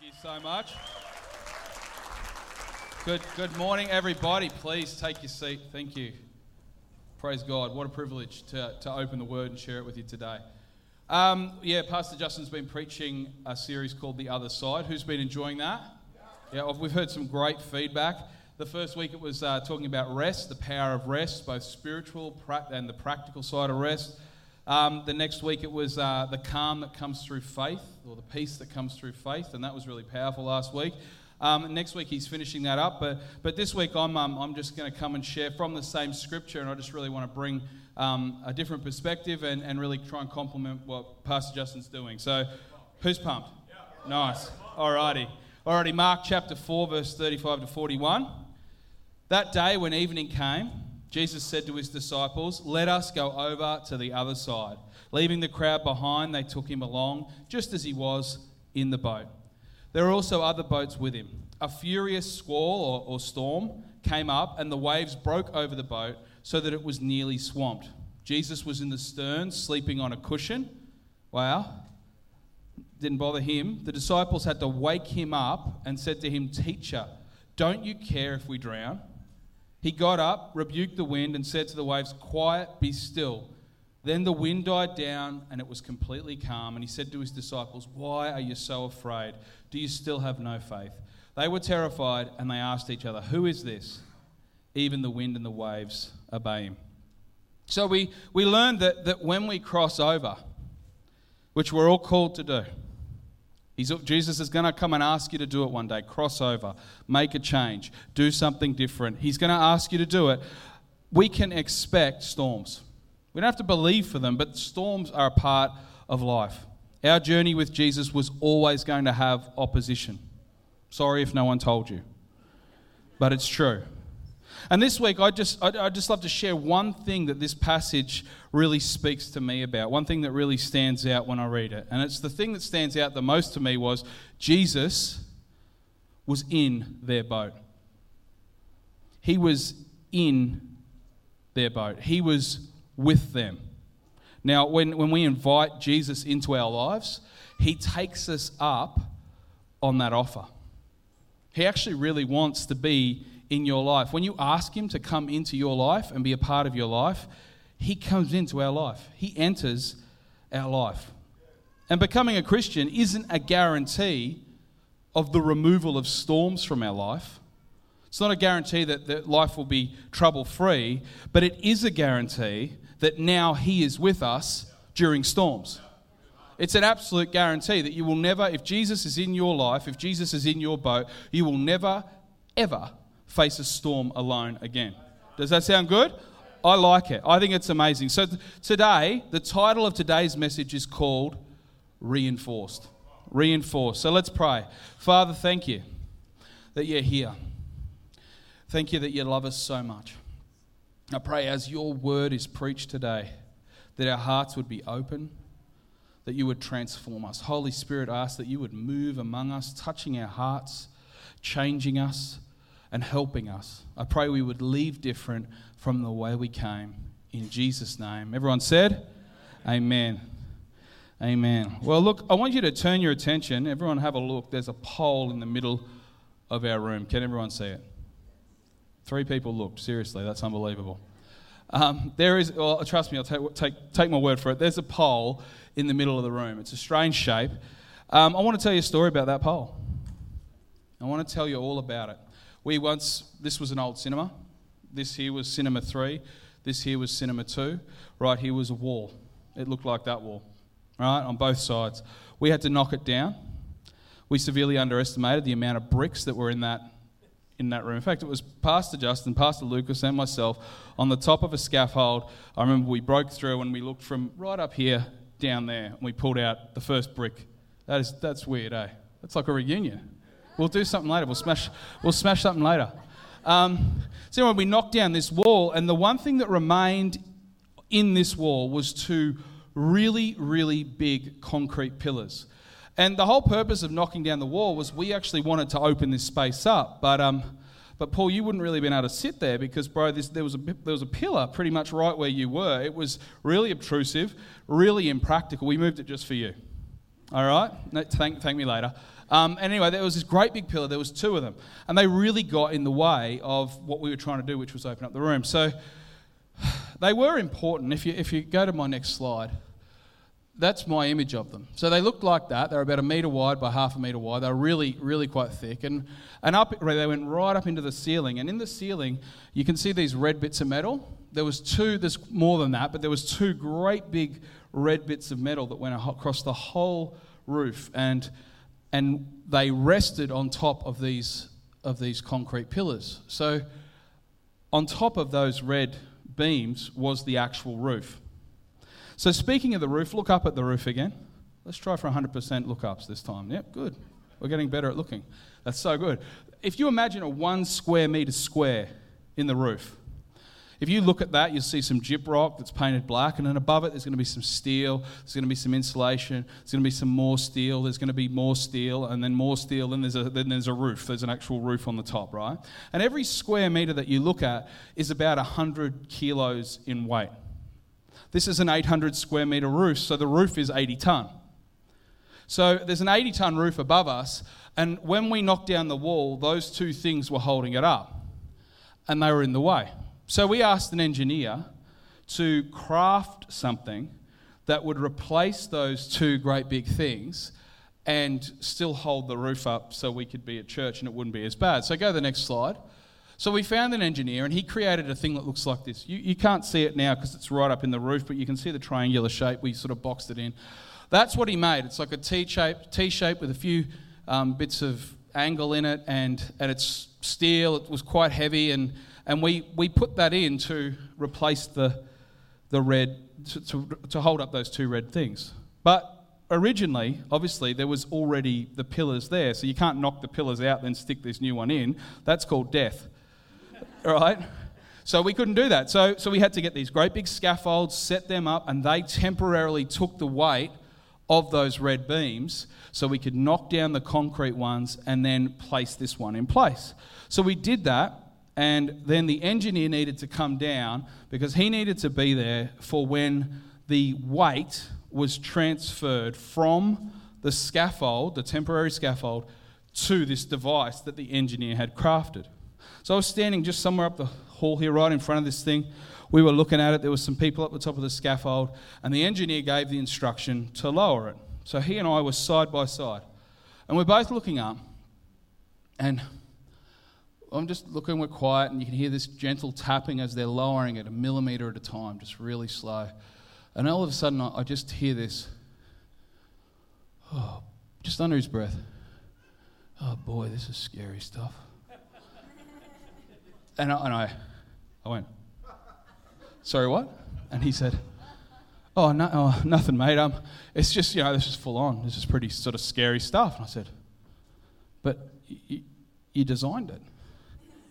Thank you so much. Good, good morning, everybody. Please take your seat. Thank you. Praise God. What a privilege to, to open the word and share it with you today. Um, yeah, Pastor Justin's been preaching a series called The Other Side. Who's been enjoying that? Yeah, we've heard some great feedback. The first week it was uh, talking about rest, the power of rest, both spiritual and the practical side of rest. Um, the next week it was uh, the calm that comes through faith, or the peace that comes through faith, and that was really powerful last week. Um, next week he's finishing that up, but, but this week I'm, um, I'm just going to come and share from the same scripture, and I just really want to bring um, a different perspective and, and really try and complement what Pastor Justin's doing. So, who's pumped? Nice. Alrighty. Alrighty, Mark chapter 4, verse 35 to 41. That day when evening came, Jesus said to his disciples, Let us go over to the other side. Leaving the crowd behind, they took him along, just as he was in the boat. There were also other boats with him. A furious squall or, or storm came up, and the waves broke over the boat so that it was nearly swamped. Jesus was in the stern, sleeping on a cushion. Wow. Didn't bother him. The disciples had to wake him up and said to him, Teacher, don't you care if we drown? He got up, rebuked the wind, and said to the waves, Quiet, be still. Then the wind died down, and it was completely calm. And he said to his disciples, Why are you so afraid? Do you still have no faith? They were terrified, and they asked each other, Who is this? Even the wind and the waves obey him. So we, we learned that, that when we cross over, which we're all called to do, He's, Jesus is going to come and ask you to do it one day. Cross over, make a change, do something different. He's going to ask you to do it. We can expect storms. We don't have to believe for them, but storms are a part of life. Our journey with Jesus was always going to have opposition. Sorry if no one told you, but it's true. And this week, I just, I, just love to share one thing that this passage really speaks to me about, one thing that really stands out when I read it. And it's the thing that stands out the most to me was Jesus was in their boat. He was in their boat, He was with them. Now, when, when we invite Jesus into our lives, He takes us up on that offer. He actually really wants to be in your life. When you ask Him to come into your life and be a part of your life, He comes into our life, He enters our life. And becoming a Christian isn't a guarantee of the removal of storms from our life. It's not a guarantee that, that life will be trouble free, but it is a guarantee that now He is with us during storms. It's an absolute guarantee that you will never, if Jesus is in your life, if Jesus is in your boat, you will never, ever face a storm alone again. Does that sound good? I like it. I think it's amazing. So, th- today, the title of today's message is called Reinforced. Reinforced. So, let's pray. Father, thank you that you're here. Thank you that you love us so much. I pray as your word is preached today, that our hearts would be open, that you would transform us. Holy Spirit, I ask that you would move among us, touching our hearts, changing us and helping us. I pray we would leave different from the way we came. In Jesus' name. Everyone said, Amen. Amen. Well, look, I want you to turn your attention. Everyone, have a look. There's a pole in the middle of our room. Can everyone see it? Three people looked. Seriously, that's unbelievable. Um, there is, well, trust me, I'll take, take, take my word for it. There's a pole in the middle of the room. It's a strange shape. Um, I want to tell you a story about that pole. I want to tell you all about it. We once, this was an old cinema. This here was cinema three. This here was cinema two. Right here was a wall. It looked like that wall, right, on both sides. We had to knock it down. We severely underestimated the amount of bricks that were in that in that room. In fact, it was Pastor Justin, Pastor Lucas, and myself on the top of a scaffold. I remember we broke through and we looked from right up here down there, and we pulled out the first brick. That is that's weird, eh? That's like a reunion. We'll do something later. We'll smash, we'll smash something later. Um, so anyway, we knocked down this wall, and the one thing that remained in this wall was two really, really big concrete pillars. And the whole purpose of knocking down the wall was we actually wanted to open this space up, but um, but Paul, you wouldn't really have been able to sit there because, bro, this, there was a there was a pillar pretty much right where you were. It was really obtrusive, really impractical. We moved it just for you. All right, no, thank thank me later. Um, and anyway, there was this great big pillar. There was two of them, and they really got in the way of what we were trying to do, which was open up the room. So they were important. If you if you go to my next slide, that's my image of them. So they looked like that. They were about a metre wide by half a metre wide. They were really, really quite thick. And, and up, they went right up into the ceiling. And in the ceiling, you can see these red bits of metal. There was two, there's more than that, but there was two great big red bits of metal that went across the whole roof. And, and they rested on top of these, of these concrete pillars. So on top of those red beams was the actual roof. So, speaking of the roof, look up at the roof again. Let's try for 100% look ups this time. Yep, good. We're getting better at looking. That's so good. If you imagine a one square metre square in the roof, if you look at that, you'll see some gyprock that's painted black, and then above it, there's going to be some steel, there's going to be some insulation, there's going to be some more steel, there's going to be more steel, and then more steel, then there's a, then there's a roof. There's an actual roof on the top, right? And every square metre that you look at is about 100 kilos in weight. This is an 800 square metre roof, so the roof is 80 tonne. So there's an 80 tonne roof above us, and when we knocked down the wall, those two things were holding it up, and they were in the way. So we asked an engineer to craft something that would replace those two great big things and still hold the roof up so we could be at church and it wouldn't be as bad. So go to the next slide. So we found an engineer and he created a thing that looks like this. You, you can't see it now because it's right up in the roof, but you can see the triangular shape. We sort of boxed it in. That's what he made. It's like a T shape, T shape with a few um, bits of angle in it, and, and it's steel. It was quite heavy, and, and we, we put that in to replace the, the red, to, to, to hold up those two red things. But originally, obviously, there was already the pillars there, so you can't knock the pillars out, then stick this new one in. That's called death right? So we couldn't do that. So, so we had to get these great big scaffolds, set them up, and they temporarily took the weight of those red beams so we could knock down the concrete ones and then place this one in place. So we did that, and then the engineer needed to come down because he needed to be there for when the weight was transferred from the scaffold, the temporary scaffold, to this device that the engineer had crafted. So I was standing just somewhere up the hall here, right in front of this thing. We were looking at it. There were some people up the top of the scaffold, and the engineer gave the instruction to lower it. So he and I were side by side, and we're both looking up, and I'm just looking. We're quiet, and you can hear this gentle tapping as they're lowering it a millimeter at a time, just really slow. And all of a sudden, I just hear this. Oh, just under his breath. Oh boy, this is scary stuff. And I, and I, I went, sorry, what? And he said, oh, no, oh, nothing, mate. Um, it's just, you know, this is full on. This is pretty sort of scary stuff. And I said, but you designed it.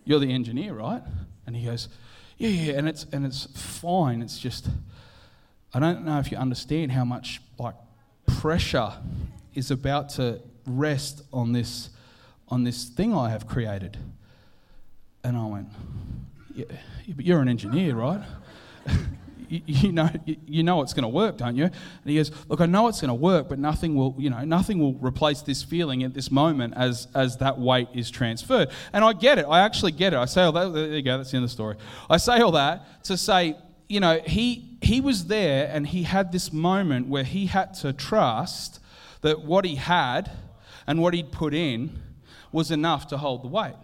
You're the engineer, right? And he goes, yeah, yeah, and it's, and it's fine. It's just, I don't know if you understand how much, like, pressure is about to rest on this, on this thing I have created. And I went, yeah, but you're an engineer, right? you, know, you know it's going to work, don't you? And he goes, look, I know it's going to work, but nothing will, you know, nothing will replace this feeling at this moment as, as that weight is transferred. And I get it. I actually get it. I say all that. There you go. That's the end of the story. I say all that to say, you know, he, he was there and he had this moment where he had to trust that what he had and what he'd put in was enough to hold the weight.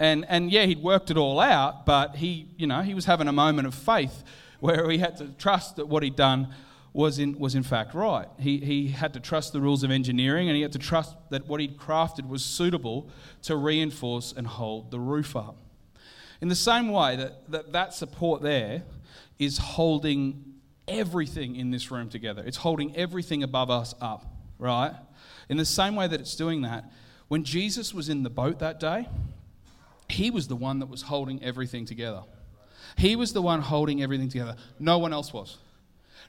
And, and yeah, he'd worked it all out, but he, you know, he was having a moment of faith where he had to trust that what he'd done was in, was in fact right. He, he had to trust the rules of engineering and he had to trust that what he'd crafted was suitable to reinforce and hold the roof up. In the same way that that, that support there is holding everything in this room together, it's holding everything above us up, right? In the same way that it's doing that, when Jesus was in the boat that day, he was the one that was holding everything together. He was the one holding everything together. No one else was.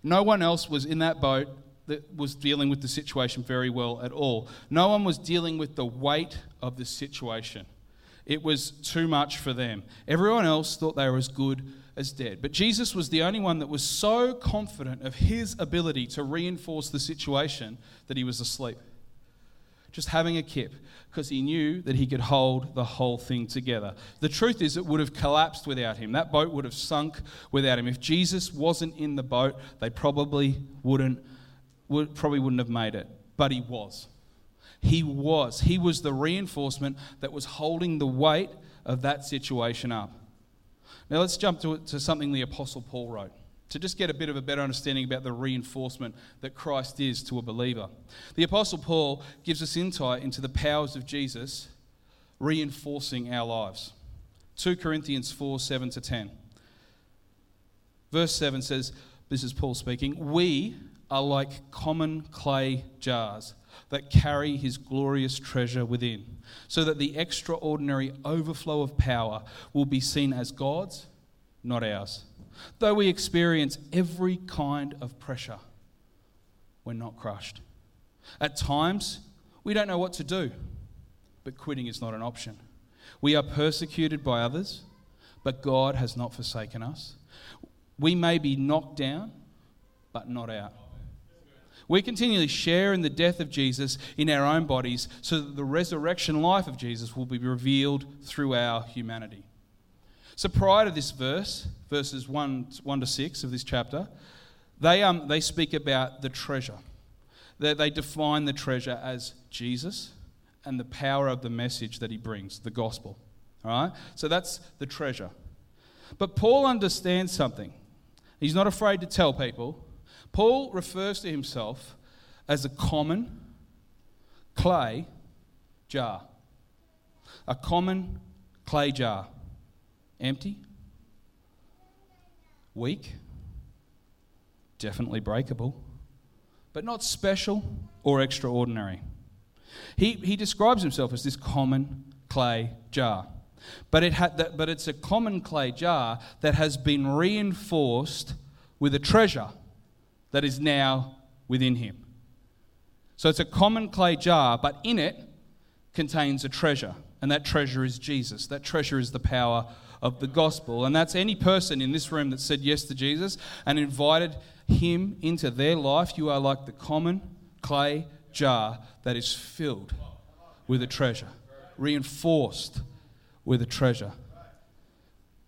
No one else was in that boat that was dealing with the situation very well at all. No one was dealing with the weight of the situation. It was too much for them. Everyone else thought they were as good as dead. But Jesus was the only one that was so confident of his ability to reinforce the situation that he was asleep. Just having a kip, because he knew that he could hold the whole thing together. The truth is, it would have collapsed without him. That boat would have sunk without him. If Jesus wasn't in the boat, they probably wouldn't, would, probably wouldn't have made it. But he was. He was. He was the reinforcement that was holding the weight of that situation up. Now let's jump to, to something the Apostle Paul wrote to just get a bit of a better understanding about the reinforcement that Christ is to a believer. The Apostle Paul gives us insight into the powers of Jesus reinforcing our lives. 2 Corinthians 4 7 to 10. Verse 7 says, This is Paul speaking, we are like common clay jars that carry his glorious treasure within, so that the extraordinary overflow of power will be seen as God's, not ours. Though we experience every kind of pressure, we're not crushed. At times, we don't know what to do, but quitting is not an option. We are persecuted by others, but God has not forsaken us. We may be knocked down, but not out. We continually share in the death of Jesus in our own bodies so that the resurrection life of Jesus will be revealed through our humanity. So prior to this verse, verses 1, 1 to 6 of this chapter, they, um, they speak about the treasure. They, they define the treasure as Jesus and the power of the message that he brings, the gospel. All right? So that's the treasure. But Paul understands something. He's not afraid to tell people. Paul refers to himself as a common clay jar. A common clay jar empty, weak, definitely breakable, but not special or extraordinary. He, he describes himself as this common clay jar. But, it had that, but it's a common clay jar that has been reinforced with a treasure that is now within him. So it's a common clay jar, but in it contains a treasure, and that treasure is Jesus. That treasure is the power of the gospel. And that's any person in this room that said yes to Jesus and invited him into their life. You are like the common clay jar that is filled with a treasure, reinforced with a treasure.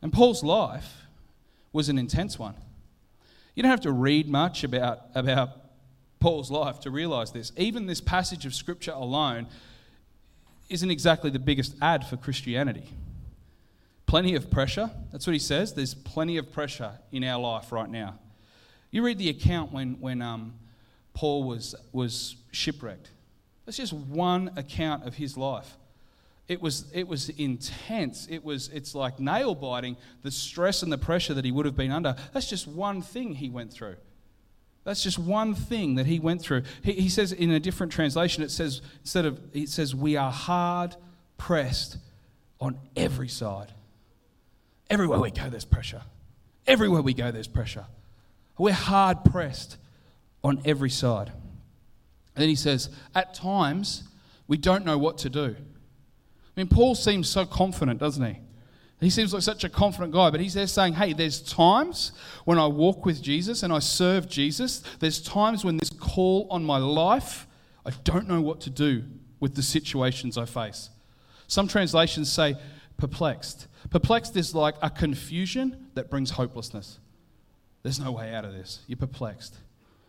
And Paul's life was an intense one. You don't have to read much about, about Paul's life to realize this. Even this passage of Scripture alone isn't exactly the biggest ad for Christianity plenty of pressure. That's what he says. There's plenty of pressure in our life right now. You read the account when, when um, Paul was, was shipwrecked. That's just one account of his life. It was, it was intense. It was, it's like nail biting, the stress and the pressure that he would have been under. That's just one thing he went through. That's just one thing that he went through. He, he says in a different translation, it says, instead of, it says, we are hard pressed on every side. Everywhere we go, there's pressure. Everywhere we go, there's pressure. We're hard pressed on every side. And then he says, at times, we don't know what to do. I mean, Paul seems so confident, doesn't he? He seems like such a confident guy, but he's there saying, hey, there's times when I walk with Jesus and I serve Jesus. There's times when this call on my life, I don't know what to do with the situations I face. Some translations say perplexed. Perplexed is like a confusion that brings hopelessness. There's no way out of this. You're perplexed.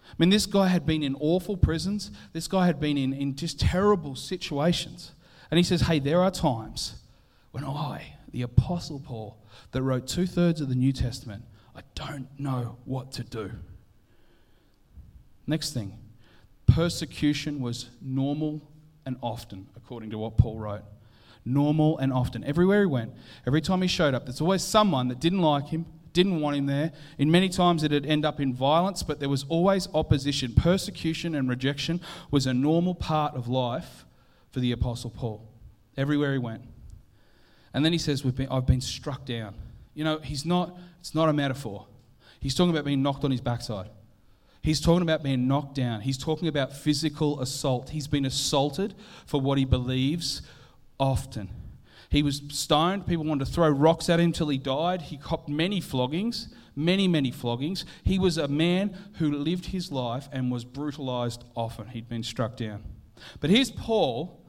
I mean, this guy had been in awful prisons. This guy had been in, in just terrible situations. And he says, Hey, there are times when I, the Apostle Paul, that wrote two thirds of the New Testament, I don't know what to do. Next thing, persecution was normal and often, according to what Paul wrote normal and often. Everywhere he went, every time he showed up, there's always someone that didn't like him, didn't want him there. In many times it'd end up in violence, but there was always opposition. Persecution and rejection was a normal part of life for the Apostle Paul. Everywhere he went. And then he says, We've been, I've been struck down. You know, he's not, it's not a metaphor. He's talking about being knocked on his backside. He's talking about being knocked down. He's talking about physical assault. He's been assaulted for what he believes often. He was stoned. People wanted to throw rocks at him till he died. He copped many floggings, many, many floggings. He was a man who lived his life and was brutalized often. He'd been struck down. But here's Paul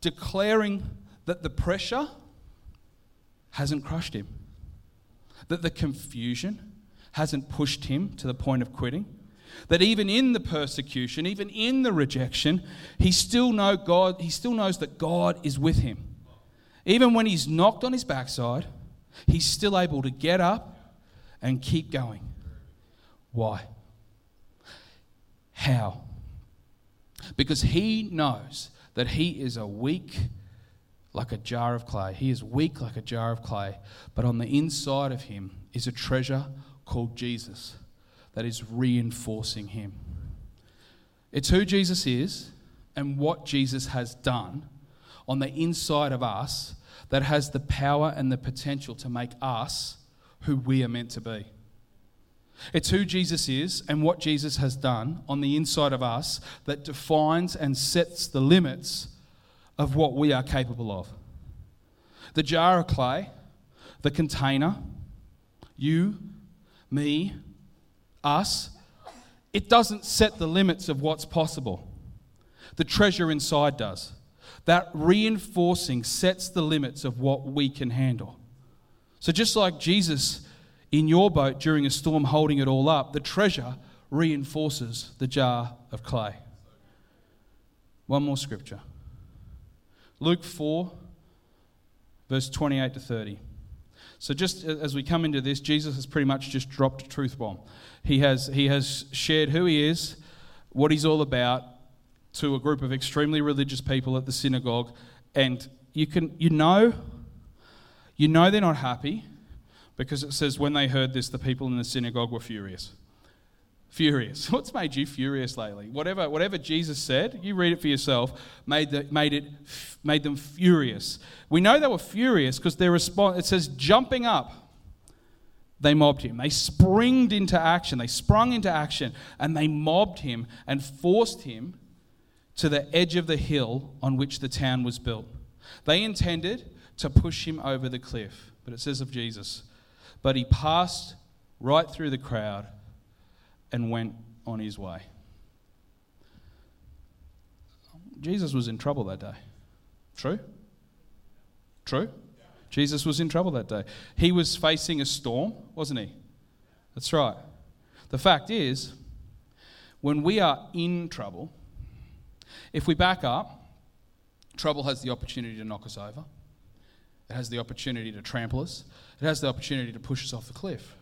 declaring that the pressure hasn't crushed him, that the confusion hasn't pushed him to the point of quitting. That even in the persecution, even in the rejection, he still know God, he still knows that God is with him. Even when he's knocked on his backside, he's still able to get up and keep going. Why? How? Because he knows that he is a weak like a jar of clay. He is weak like a jar of clay, but on the inside of him is a treasure called Jesus that is reinforcing him. It's who Jesus is and what Jesus has done on the inside of us that has the power and the potential to make us who we are meant to be. It's who Jesus is and what Jesus has done on the inside of us that defines and sets the limits of what we are capable of. The jar of clay, the container, you, me, us, it doesn't set the limits of what's possible. The treasure inside does. That reinforcing sets the limits of what we can handle. So, just like Jesus in your boat during a storm holding it all up, the treasure reinforces the jar of clay. One more scripture Luke 4, verse 28 to 30. So, just as we come into this, Jesus has pretty much just dropped a truth bomb. He has, he has shared who he is, what he's all about, to a group of extremely religious people at the synagogue. And you, can, you know, you know they're not happy because it says when they heard this, the people in the synagogue were furious. Furious. What's made you furious lately? Whatever, whatever Jesus said, you read it for yourself, made, the, made, it, made them furious. We know they were furious because their response, it says jumping up they mobbed him. They springed into action. They sprung into action and they mobbed him and forced him to the edge of the hill on which the town was built. They intended to push him over the cliff, but it says of Jesus, but he passed right through the crowd and went on his way. Jesus was in trouble that day. True? True? Jesus was in trouble that day. He was facing a storm, wasn't he? That's right. The fact is, when we are in trouble, if we back up, trouble has the opportunity to knock us over. It has the opportunity to trample us. It has the opportunity to push us off the cliff.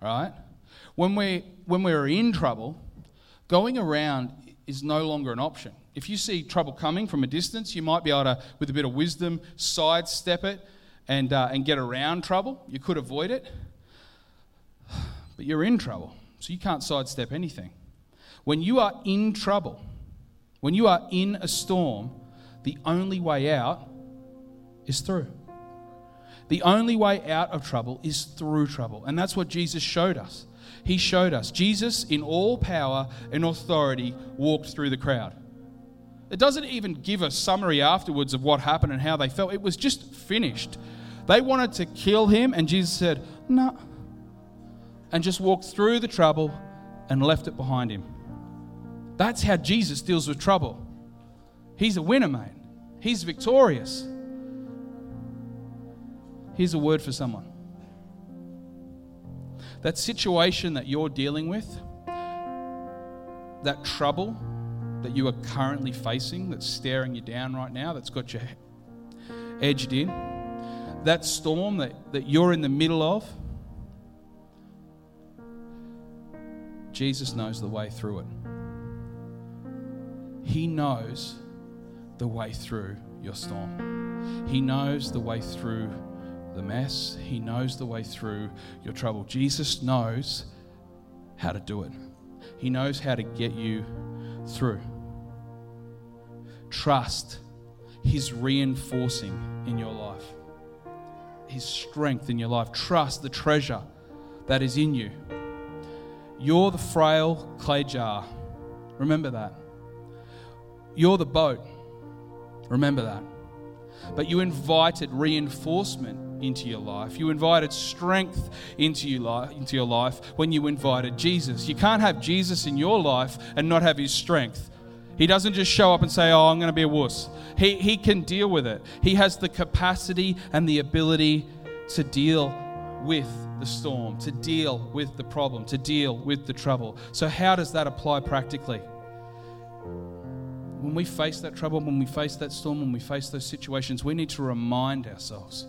Right? When, we, when we're in trouble, going around is no longer an option. If you see trouble coming from a distance, you might be able to, with a bit of wisdom, sidestep it and, uh, and get around trouble. You could avoid it, but you're in trouble, so you can't sidestep anything. When you are in trouble, when you are in a storm, the only way out is through. The only way out of trouble is through trouble. And that's what Jesus showed us. He showed us. Jesus, in all power and authority, walked through the crowd. It doesn't even give a summary afterwards of what happened and how they felt. It was just finished. They wanted to kill him, and Jesus said, No. And just walked through the trouble and left it behind him. That's how Jesus deals with trouble. He's a winner, mate. He's victorious. Here's a word for someone. That situation that you're dealing with, that trouble that you are currently facing, that's staring you down right now, that's got you edged in that storm that, that you're in the middle of, Jesus knows the way through it. He knows the way through your storm. He knows the way through the mess. He knows the way through your trouble. Jesus knows how to do it, He knows how to get you through. Trust His reinforcing in your life. His strength in your life. Trust the treasure that is in you. You're the frail clay jar. Remember that. You're the boat. Remember that. But you invited reinforcement into your life. You invited strength into your, life, into your life when you invited Jesus. You can't have Jesus in your life and not have his strength. He doesn't just show up and say, Oh, I'm going to be a wuss. He, he can deal with it. He has the capacity and the ability to deal with the storm, to deal with the problem, to deal with the trouble. So, how does that apply practically? When we face that trouble, when we face that storm, when we face those situations, we need to remind ourselves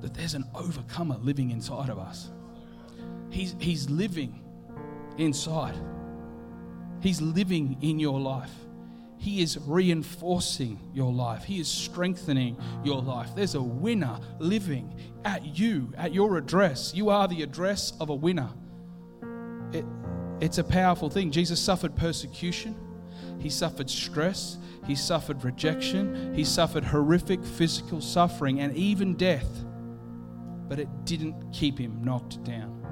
that there's an overcomer living inside of us. He's, he's living inside. He's living in your life. He is reinforcing your life. He is strengthening your life. There's a winner living at you, at your address. You are the address of a winner. It, it's a powerful thing. Jesus suffered persecution, he suffered stress, he suffered rejection, he suffered horrific physical suffering, and even death. But it didn't keep him knocked down.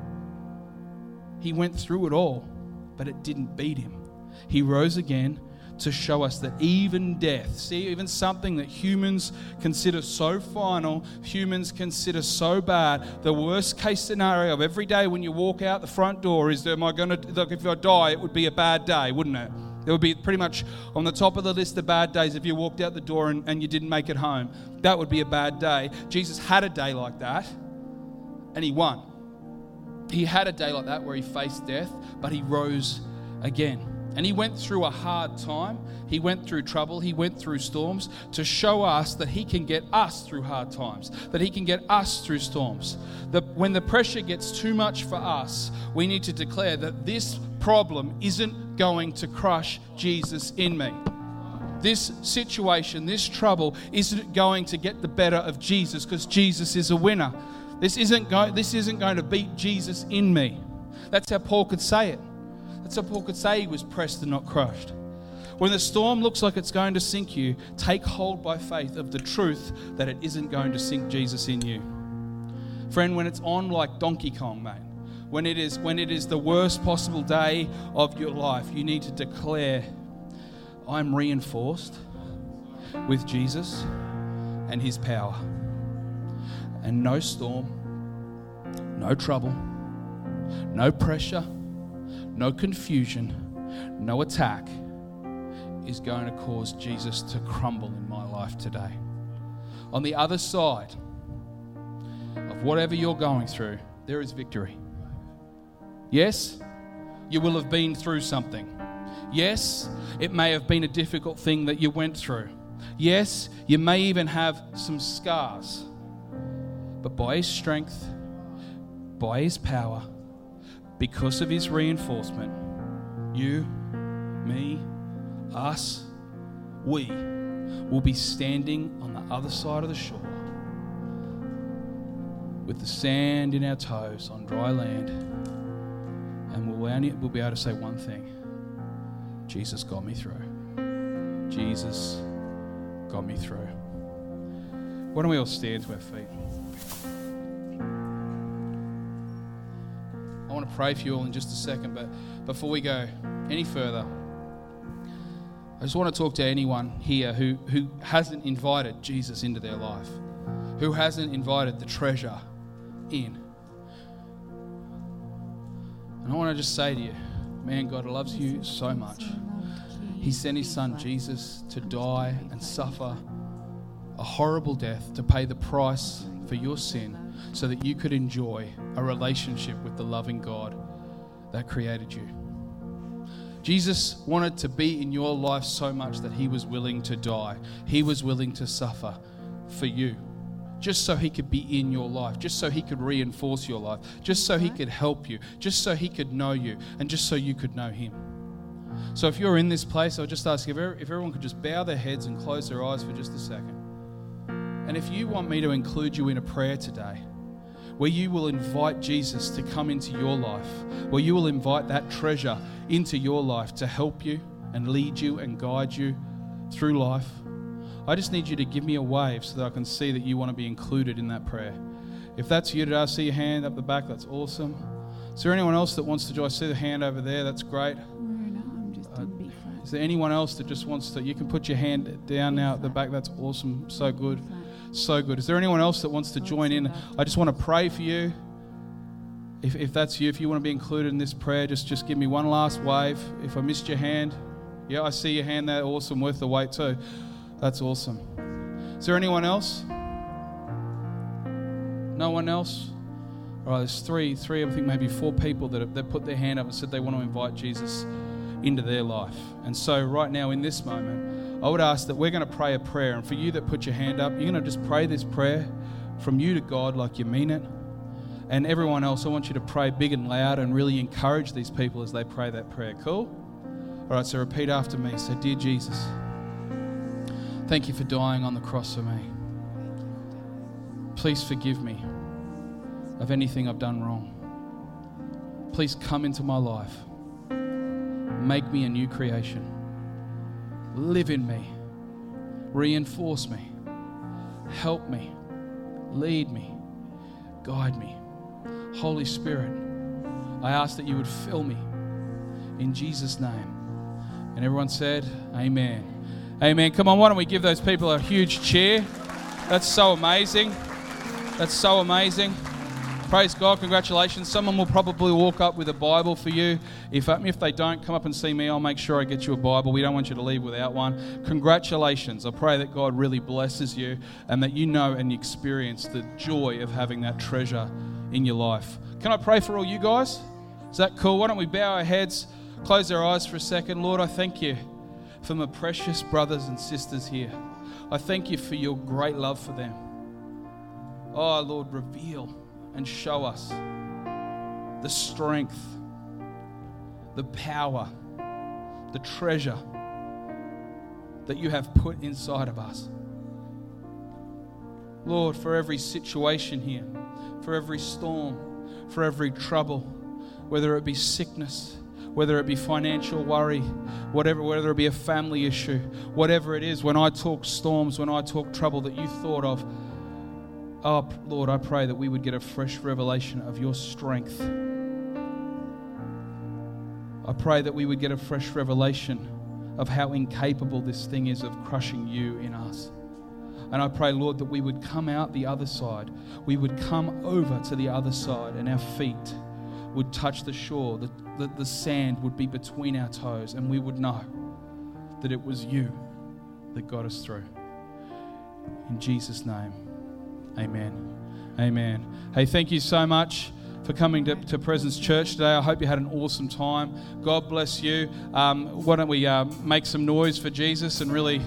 He went through it all, but it didn't beat him. He rose again to show us that even death, see, even something that humans consider so final, humans consider so bad, the worst case scenario of every day when you walk out the front door is, am I going to, look, if I die, it would be a bad day, wouldn't it? It would be pretty much on the top of the list of bad days if you walked out the door and, and you didn't make it home. That would be a bad day. Jesus had a day like that, and he won. He had a day like that where he faced death, but he rose again. And he went through a hard time. He went through trouble. He went through storms to show us that he can get us through hard times, that he can get us through storms. That when the pressure gets too much for us, we need to declare that this problem isn't going to crush Jesus in me. This situation, this trouble, isn't going to get the better of Jesus because Jesus is a winner. This isn't, go- this isn't going to beat Jesus in me. That's how Paul could say it. That's how Paul could say he was pressed and not crushed. When the storm looks like it's going to sink you, take hold by faith of the truth that it isn't going to sink Jesus in you. Friend, when it's on like Donkey Kong, mate, when it is when it is the worst possible day of your life, you need to declare, I'm reinforced with Jesus and his power. And no storm, no trouble, no pressure, no confusion, no attack is going to cause Jesus to crumble in my life today. On the other side of whatever you're going through, there is victory. Yes, you will have been through something. Yes, it may have been a difficult thing that you went through. Yes, you may even have some scars. But by His strength, by His power, because of his reinforcement, you, me, us, we will be standing on the other side of the shore with the sand in our toes on dry land, and we'll, only, we'll be able to say one thing Jesus got me through. Jesus got me through. Why don't we all stand to our feet? I want to pray for you all in just a second, but before we go any further, I just want to talk to anyone here who, who hasn't invited Jesus into their life, who hasn't invited the treasure in. And I want to just say to you, man, God loves you so much. He sent his son Jesus to die and suffer a horrible death to pay the price for your sin so that you could enjoy a relationship with the loving God that created you. Jesus wanted to be in your life so much that he was willing to die. He was willing to suffer for you. Just so he could be in your life, just so he could reinforce your life, just so he could help you, just so he could know you, and just so you could know him. So, if you're in this place, I'll just ask if er, everyone could just bow their heads and close their eyes for just a second. And if you want me to include you in a prayer today, where you will invite Jesus to come into your life, where you will invite that treasure into your life to help you and lead you and guide you through life, I just need you to give me a wave so that I can see that you want to be included in that prayer. If that's you today, I see your hand up the back. That's awesome. Is there anyone else that wants to join? I see the hand over there. That's great. Uh, is there anyone else that just wants to? You can put your hand down now at the back. That's awesome. So good. So good. Is there anyone else that wants to join in? I just want to pray for you. If, if that's you, if you want to be included in this prayer, just, just give me one last wave. If I missed your hand, Yeah, I see your hand there. Awesome. Worth the wait, too. That's awesome. Is there anyone else? No one else? All right, there's three, three, I think maybe four people that have that put their hand up and said they want to invite Jesus into their life. And so, right now, in this moment, I would ask that we're going to pray a prayer. And for you that put your hand up, you're going to just pray this prayer from you to God like you mean it. And everyone else, I want you to pray big and loud and really encourage these people as they pray that prayer. Cool? All right, so repeat after me. So, Dear Jesus, thank you for dying on the cross for me. Please forgive me of anything I've done wrong. Please come into my life. Make me a new creation. Live in me. Reinforce me. Help me. Lead me. Guide me. Holy Spirit, I ask that you would fill me in Jesus' name. And everyone said, Amen. Amen. Come on, why don't we give those people a huge cheer? That's so amazing. That's so amazing. Praise God, congratulations. Someone will probably walk up with a Bible for you. If, um, if they don't, come up and see me. I'll make sure I get you a Bible. We don't want you to leave without one. Congratulations. I pray that God really blesses you and that you know and experience the joy of having that treasure in your life. Can I pray for all you guys? Is that cool? Why don't we bow our heads, close our eyes for a second? Lord, I thank you for my precious brothers and sisters here. I thank you for your great love for them. Oh, Lord, reveal and show us the strength, the power, the treasure that you have put inside of us. Lord, for every situation here, for every storm, for every trouble, whether it be sickness, whether it be financial worry, whatever, whether it be a family issue, whatever it is, when I talk storms, when I talk trouble that you thought of, oh Lord, I pray that we would get a fresh revelation of your strength. I pray that we would get a fresh revelation of how incapable this thing is of crushing you in us. And I pray, Lord, that we would come out the other side. We would come over to the other side, and our feet would touch the shore. The, the, the sand would be between our toes, and we would know that it was you that got us through. In Jesus' name, amen. Amen. Hey, thank you so much for coming to, to Presence Church today. I hope you had an awesome time. God bless you. Um, why don't we uh, make some noise for Jesus and really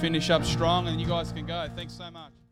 finish up strong? And you guys can go. Thanks so much.